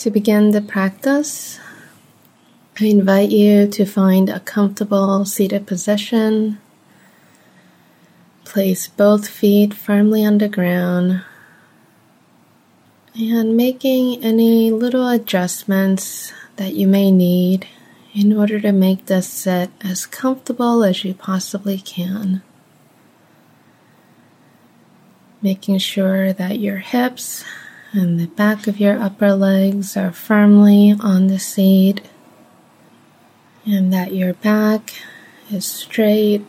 To begin the practice, I invite you to find a comfortable seated position. Place both feet firmly on the ground and making any little adjustments that you may need in order to make this sit as comfortable as you possibly can. Making sure that your hips and the back of your upper legs are firmly on the seat and that your back is straight,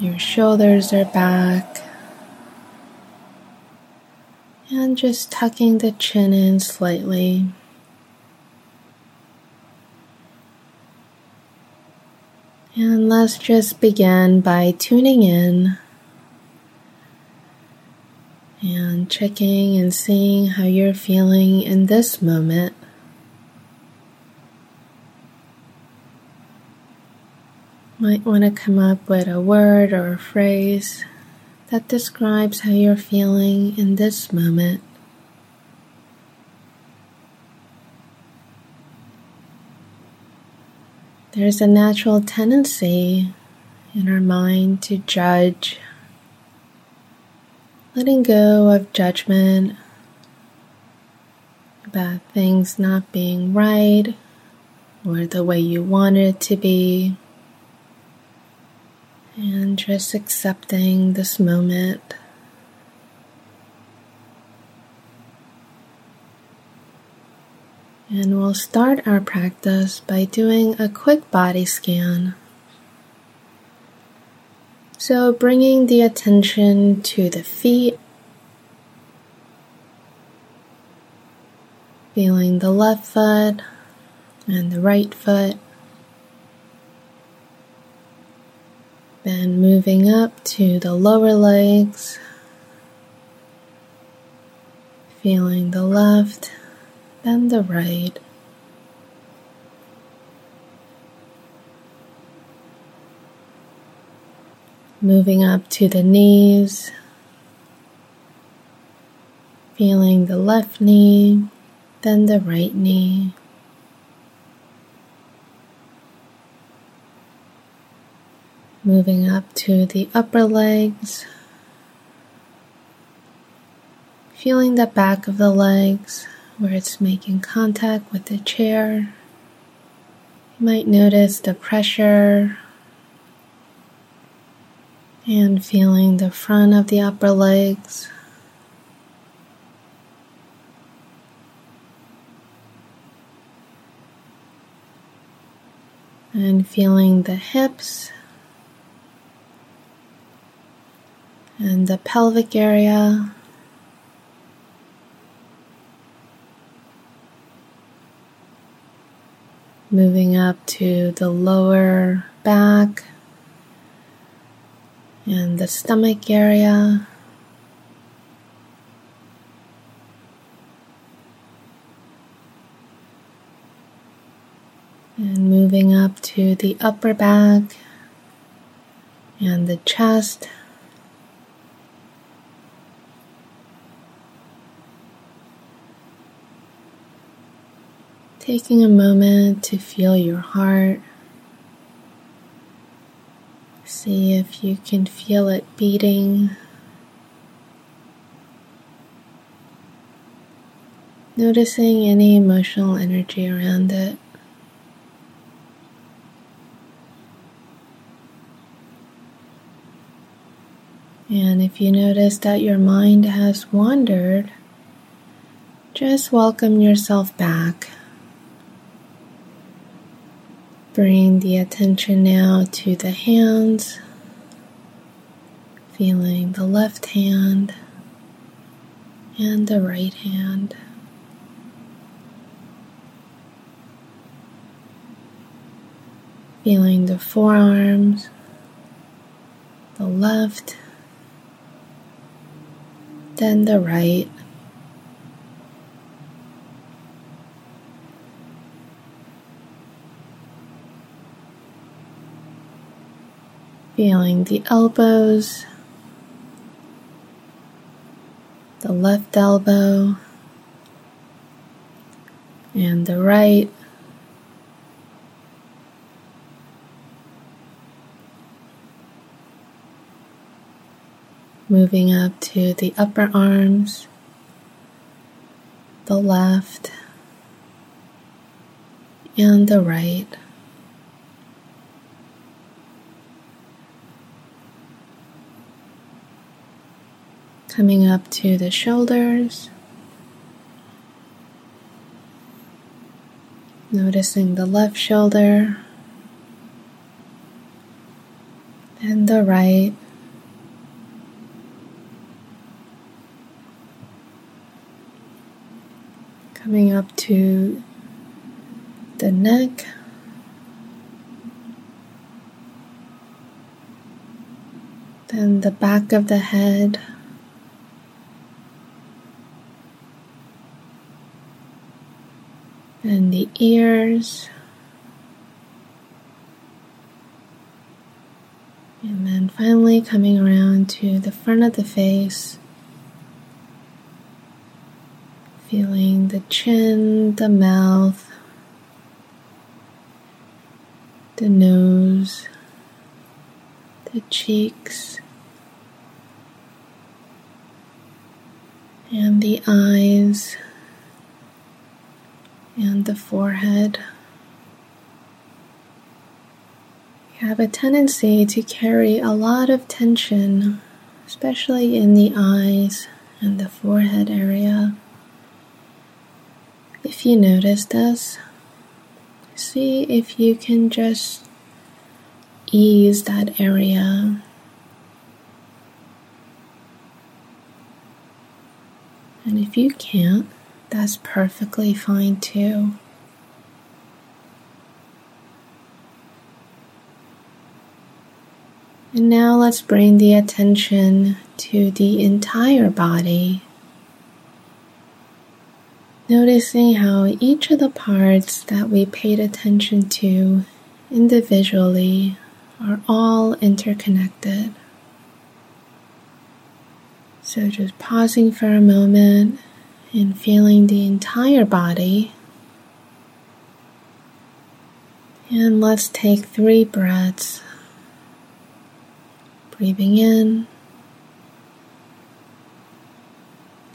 your shoulders are back, and just tucking the chin in slightly. And let's just begin by tuning in and checking and seeing how you're feeling in this moment. Might want to come up with a word or a phrase that describes how you're feeling in this moment. There's a natural tendency in our mind to judge letting go of judgment about things not being right or the way you want it to be, and just accepting this moment. And we'll start our practice by doing a quick body scan. So bringing the attention to the feet, feeling the left foot and the right foot. Then moving up to the lower legs, feeling the left, then the right. Moving up to the knees, feeling the left knee, then the right knee. Moving up to the upper legs, feeling the back of the legs where it's making contact with the chair. You might notice the pressure and feeling the front of the upper legs. And feeling the hips and the pelvic area. Moving up to the lower back and the stomach area. And moving up to the upper back and the chest. Taking a moment to feel your heart. See if you can feel it beating. Noticing any emotional energy around it. And if you notice that your mind has wandered, just welcome yourself back. Bring the attention now to the hands, feeling the left hand and the right hand. Feeling the forearms, the left, then the right. Feeling the elbows, the left elbow, and the right. Moving up to the upper arms, the left, and the right. Coming up to the shoulders. Noticing the left shoulder and the right. Coming up to the neck. Then the back of the head. And the ears. And then finally coming around to the front of the face. Feeling the chin, the mouth, the nose, the cheeks, and the eyes, and the forehead. You have a tendency to carry a lot of tension, especially in the eyes and the forehead area. If you notice this, see if you can just ease that area. And if you can't, that's perfectly fine too. And now let's bring the attention to the entire body. Noticing how each of the parts that we paid attention to individually are all interconnected. So just pausing for a moment and feeling the entire body. And let's take three breaths. Breathing in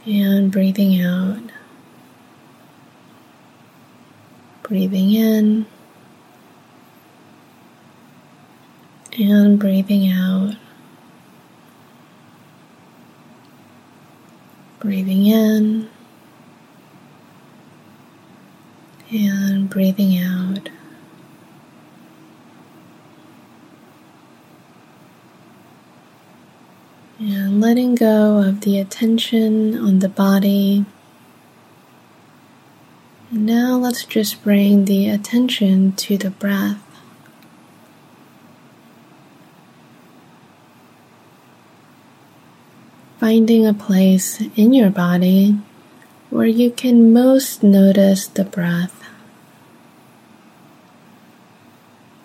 and breathing out. Breathing in and breathing out. Breathing in and breathing out. And letting go of the attention on the body now let's just bring the attention to the breath. Finding a place in your body where you can most notice the breath.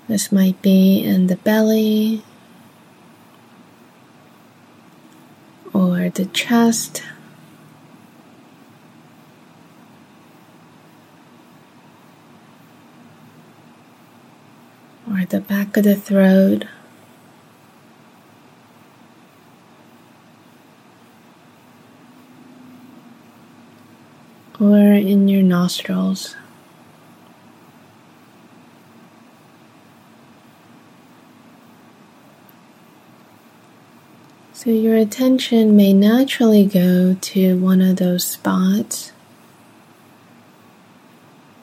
This might be in the belly or the chest. or the back of the throat. Or in your nostrils. So your attention may naturally go to one of those spots,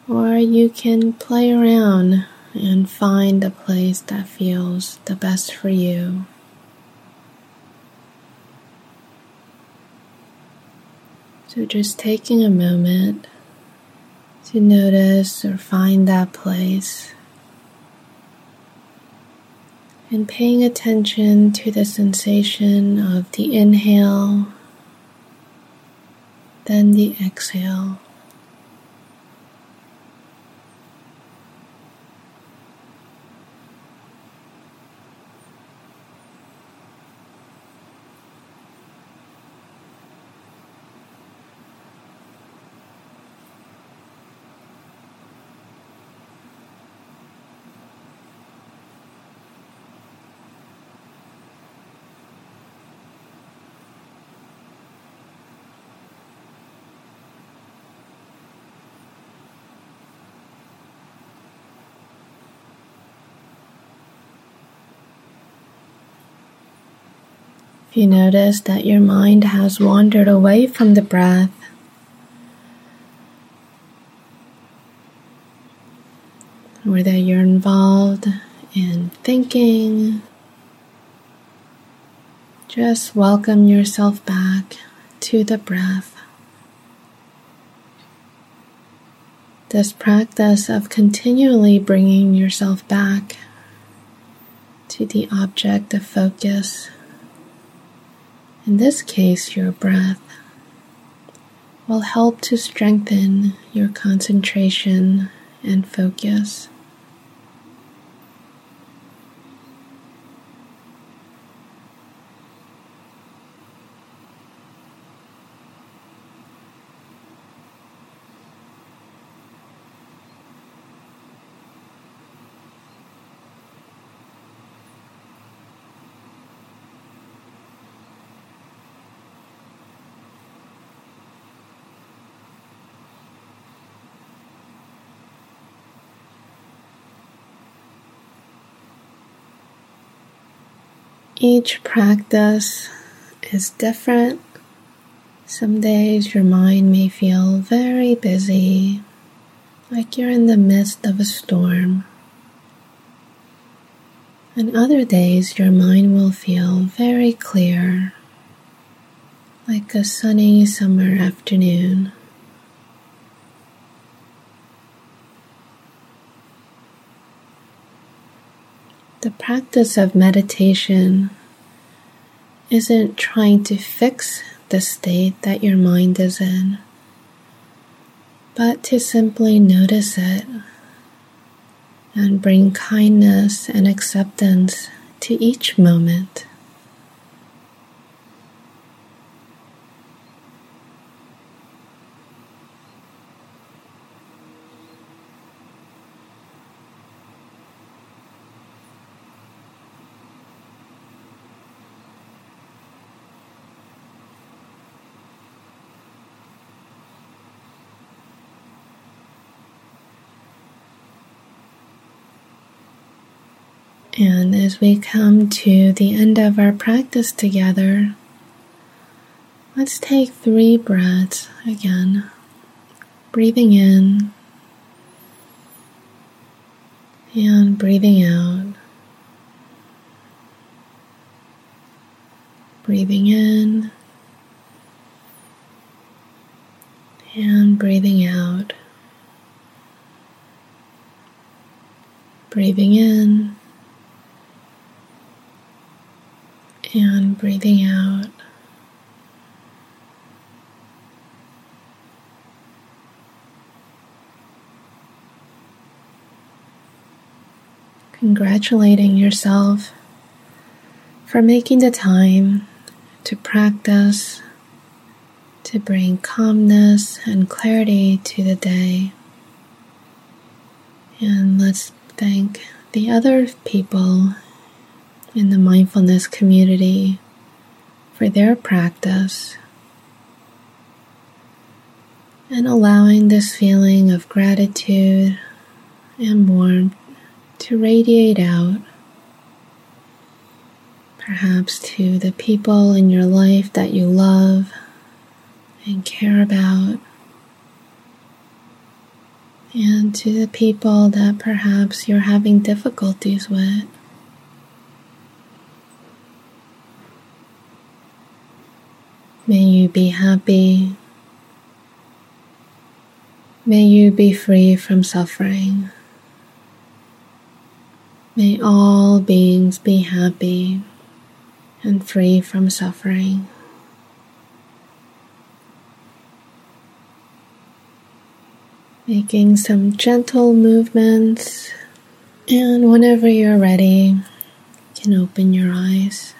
or you can play around and find a place that feels the best for you. So, just taking a moment to notice or find that place and paying attention to the sensation of the inhale, then the exhale. If you notice that your mind has wandered away from the breath, or that you're involved in thinking, just welcome yourself back to the breath. This practice of continually bringing yourself back to the object of focus, in this case, your breath, will help to strengthen your concentration and focus. Each practice is different. Some days your mind may feel very busy, like you're in the midst of a storm. And other days your mind will feel very clear, like a sunny summer afternoon. The practice of meditation isn't trying to fix the state that your mind is in, but to simply notice it and bring kindness and acceptance to each moment. And as we come to the end of our practice together, let's take three breaths again. Breathing in and breathing out. Breathing in and breathing out. Breathing in and breathing out. Congratulating yourself for making the time to practice, to bring calmness and clarity to the day. And let's thank the other people in the mindfulness community for their practice and allowing this feeling of gratitude and warmth to radiate out, perhaps to the people in your life that you love and care about, and to the people that perhaps you're having difficulties with. May you be happy. May you be free from suffering. May all beings be happy and free from suffering. Making some gentle movements, and whenever you're ready, you can open your eyes.